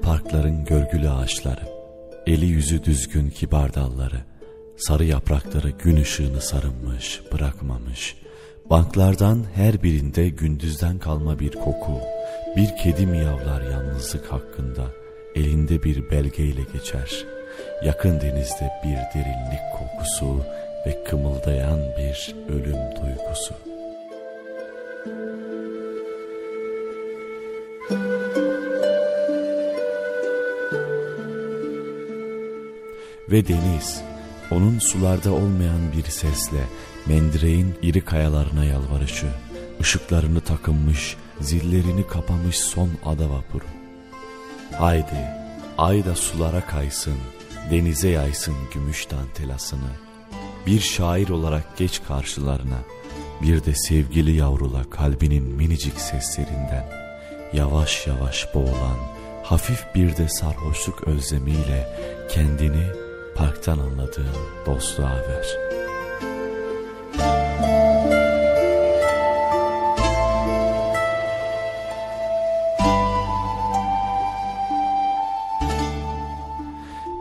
parkların görgülü ağaçları, eli yüzü düzgün kibar dalları, sarı yaprakları gün ışığını sarınmış, bırakmamış. Banklardan her birinde gündüzden kalma bir koku, bir kedi miyavlar yalnızlık hakkında, elinde bir belgeyle geçer. Yakın denizde bir derinlik kokusu ve kımıldayan bir ölüm duygusu. Ve deniz, onun sularda olmayan bir sesle mendireğin iri kayalarına yalvarışı, ışıklarını takınmış, zillerini kapamış son ada vapuru. Haydi, ay da sulara kaysın, denize yaysın gümüş dantelasını. Bir şair olarak geç karşılarına, bir de sevgili yavrula kalbinin minicik seslerinden, yavaş yavaş boğulan, hafif bir de sarhoşluk özlemiyle kendini parktan anladığın dostluğa ver.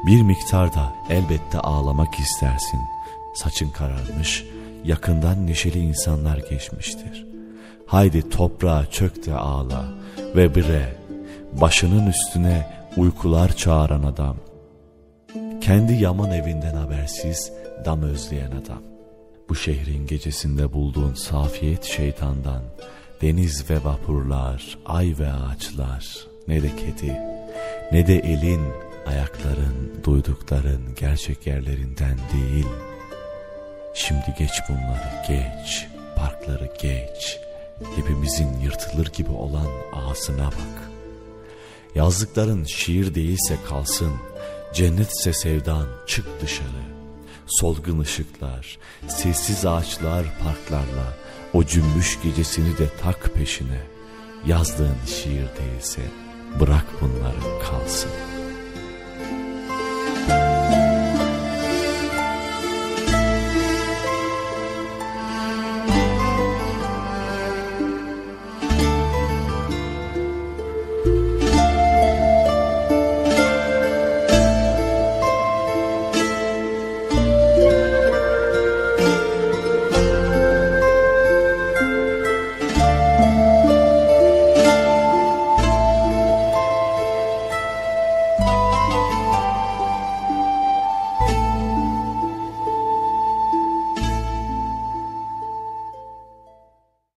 Bir miktar da elbette ağlamak istersin. Saçın kararmış, yakından neşeli insanlar geçmiştir. Haydi toprağa çök de ağla ve bire, başının üstüne uykular çağıran adam, kendi yaman evinden habersiz dam özleyen adam. Bu şehrin gecesinde bulduğun safiyet şeytandan, deniz ve vapurlar, ay ve ağaçlar, ne de kedi, ne de elin, ayakların, duydukların gerçek yerlerinden değil. Şimdi geç bunları geç, parkları geç, hepimizin yırtılır gibi olan ağzına bak. Yazdıkların şiir değilse kalsın, Cennetse sevdan çık dışarı. Solgun ışıklar, sessiz ağaçlar parklarla o cümbüş gecesini de tak peşine. Yazdığın şiir değilse bırak bunları kalsın.''